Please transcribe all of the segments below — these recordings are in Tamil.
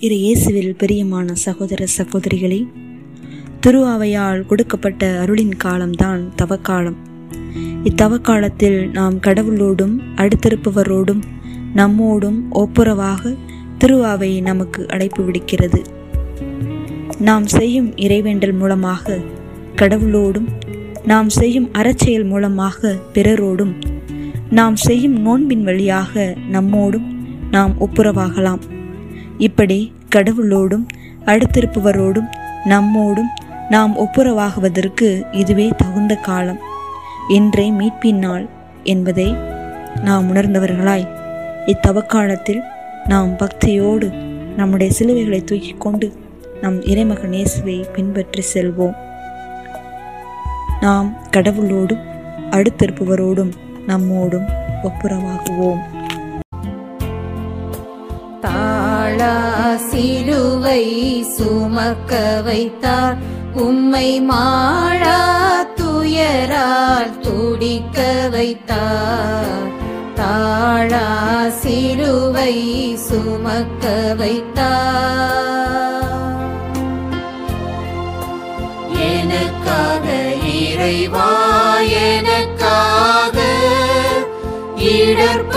இரு இயேசுவில் பிரியமான சகோதர சகோதரிகளே திருவாவையால் கொடுக்கப்பட்ட அருளின் காலம்தான் தவக்காலம். இத்தவக்காலத்தில் நாம் கடவுளோடும் அடுத்திருப்பவரோடும் நம்மோடும் ஒப்புரவாக திருவாவை நமக்கு அழைப்பு விடுக்கிறது. நாம் செய்யும் இறைவேண்டல் மூலமாக கடவுளோடும் நாம் செய்யும் அறச்செயல் மூலமாக பிறரோடும் நாம் செய்யும் நோன்பின் வழியாக நம்மோடும் நாம் ஒப்புரவாகலாம். இப்படி கடவுளோடும் அடுத்திருப்பவரோடும் நம்மோடும் நாம் ஒப்புரவாகுவதற்கு இதுவே தகுந்த காலம். இன்றே மீட்பின் நாள் என்பதை நாம் உணர்ந்தவர்களாய் இத்தவக்காலத்தில் நாம் பக்தியோடு நம்முடைய சிலுவைகளை தூக்கி கொண்டு நம் இறைமகன் இயேசுவை பின்பற்றி செல்வோம். நாம் கடவுளோடும் அடுத்திருப்பவரோடும் நம்மோடும் ஒப்புரவாகுவோம். தாழா சிலுவை சுமக்க வைத்தார். உம்மை மாழா துயரால் துடிக்க வைத்தார். தாழா சிலுவை சுமக்க வைத்தார். எனக்காக இறைவா எனக்காக இடர்பட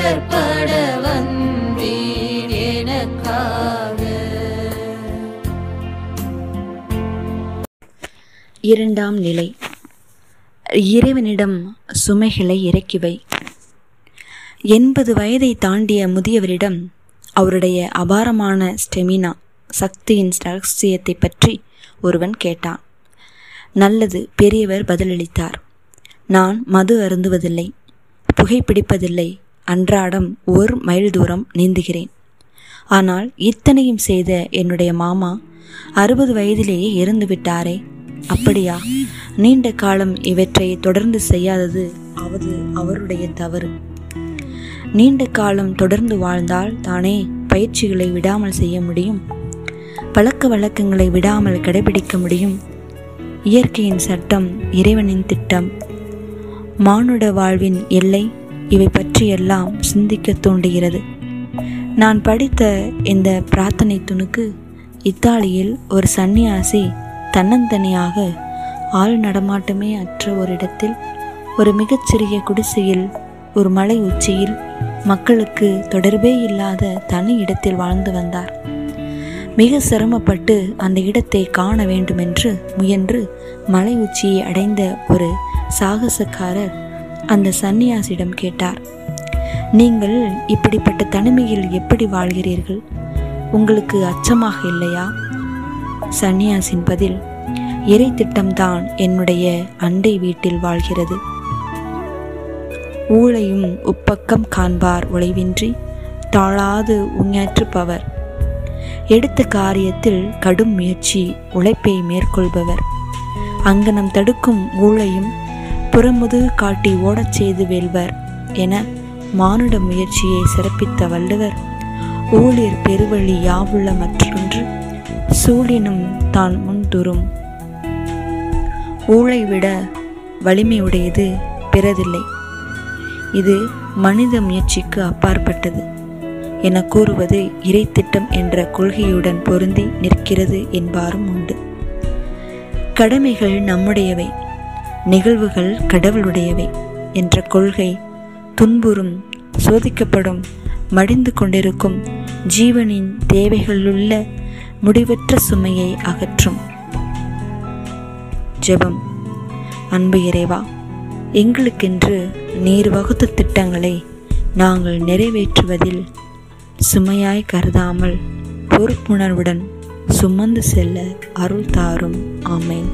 இடர்பட வந்தீர் எனக்காக. இரண்டாம் நிலை. இறைவனிடம் சுமைகளை இறக்கிவை எண்பது வயதை தாண்டிய முதியவரிடம் அவருடைய அபாரமான ஸ்டெமினா சக்தியின் ரகசியத்தை பற்றி ஒருவன் கேட்டான். நல்லது பெரியவர் பதிலளித்தார். நான் மது அருந்துவதில்லை புகைப்பிடிப்பதில்லை அன்றாடம் ஒரு மைல் தூரம் நீந்துகிறேன். ஆனால் இத்தனையும் செய்த என்னுடைய மாமா அறுபது வயதிலேயே இறந்து விட்டாரே. அப்படியா? நீண்ட காலம் இவற்றை தொடர்ந்து செய்யாதது அவது அவருடைய தவறு. நீண்ட காலம் தொடர்ந்து வாழ்ந்தால் தானே பயிற்சிகளை விடாமல் செய்ய முடியும்? பழக்க வழக்கங்களை விடாமல் கடைபிடிக்க முடியும்? இயற்கையின் சட்டம் இறைவனின் திட்டம் மானுட வாழ்வின் எல்லை இவை பற்றியெல்லாம் சிந்திக்க தூண்டுகிறது. நான் படித்த இந்த பிரார்த்தனை துணுக்கு இத்தாலியில் ஒரு சன்னியாசி தன்னந்தனியாக ஆள் நடமாட்டமே அற்ற ஒரு இடத்தில் ஒரு மிகச்சிறிய குடிசையில் ஒரு மலை உச்சியில் மக்களுக்கு தொடர்பே இல்லாத தனி இடத்தில் வாழ்ந்து வந்தார். மிக சிரமப்பட்டு அந்த இடத்தை காண வேண்டுமென்று முயன்று மலை உச்சியை அடைந்த ஒரு சாகசக்காரர் அந்த சந்நியாசிடம் கேட்டார் நீங்கள் இப்படிப்பட்ட தனிமையில் எப்படி வாழ்கிறீர்கள்? உங்களுக்கு அச்சமாக இல்லையா? சந்நியாசின் பதில் இறை திட்டம்தான் என்னுடைய அண்டை வீட்டில் வாழ்கிறது. ஊழையும் உப்பக்கம் காண்பார் உழைவின்றி தாழாது உஞாற்றுப்பவர் எடுத்த காரியத்தில் கடும் முயற்சி உழைப்பை மேற்கொள்பவர். அங்கனம் தடுக்கும் ஊழையும் புறமுது காட்டி ஓடச் செய்து வெல்வர் என மானுட முயற்சியை சிறப்பித்த வள்ளுவர். ஊழியர் பெருவழி யாவுள்ள மற்றொன்று சூழினும் தான் முன்துரும் ஊழை விட வலிமையுடையது பிறதில்லை. இது மனித முயற்சிக்கு அப்பாற்பட்டது என கூறுவது இறைத்திட்டம் என்ற கொள்கையுடன் பொருந்தி நிற்கிறது என்பாரும் உண்டு. கடமைகள் நம்முடையவை. நிகழ்வுகள் கடவுளுடையவை என்ற கொள்கை துன்புறும் சோதிக்கப்படும் மடிந்து கொண்டிருக்கும் ஜீவனின் தேவைகளுள்ள முடிவற்ற சுமையை அகற்றும். ஜெபம். அன்பு இறைவா எங்களுக்கென்று நீர் வகுத்த திட்டங்களை நாங்கள் நிறைவேற்றுவதில் சுமையாய் கருதாமல் பொறுப்புணர்வுடன் சுமந்து செல்ல அருள் தாரும். ஆமேன்.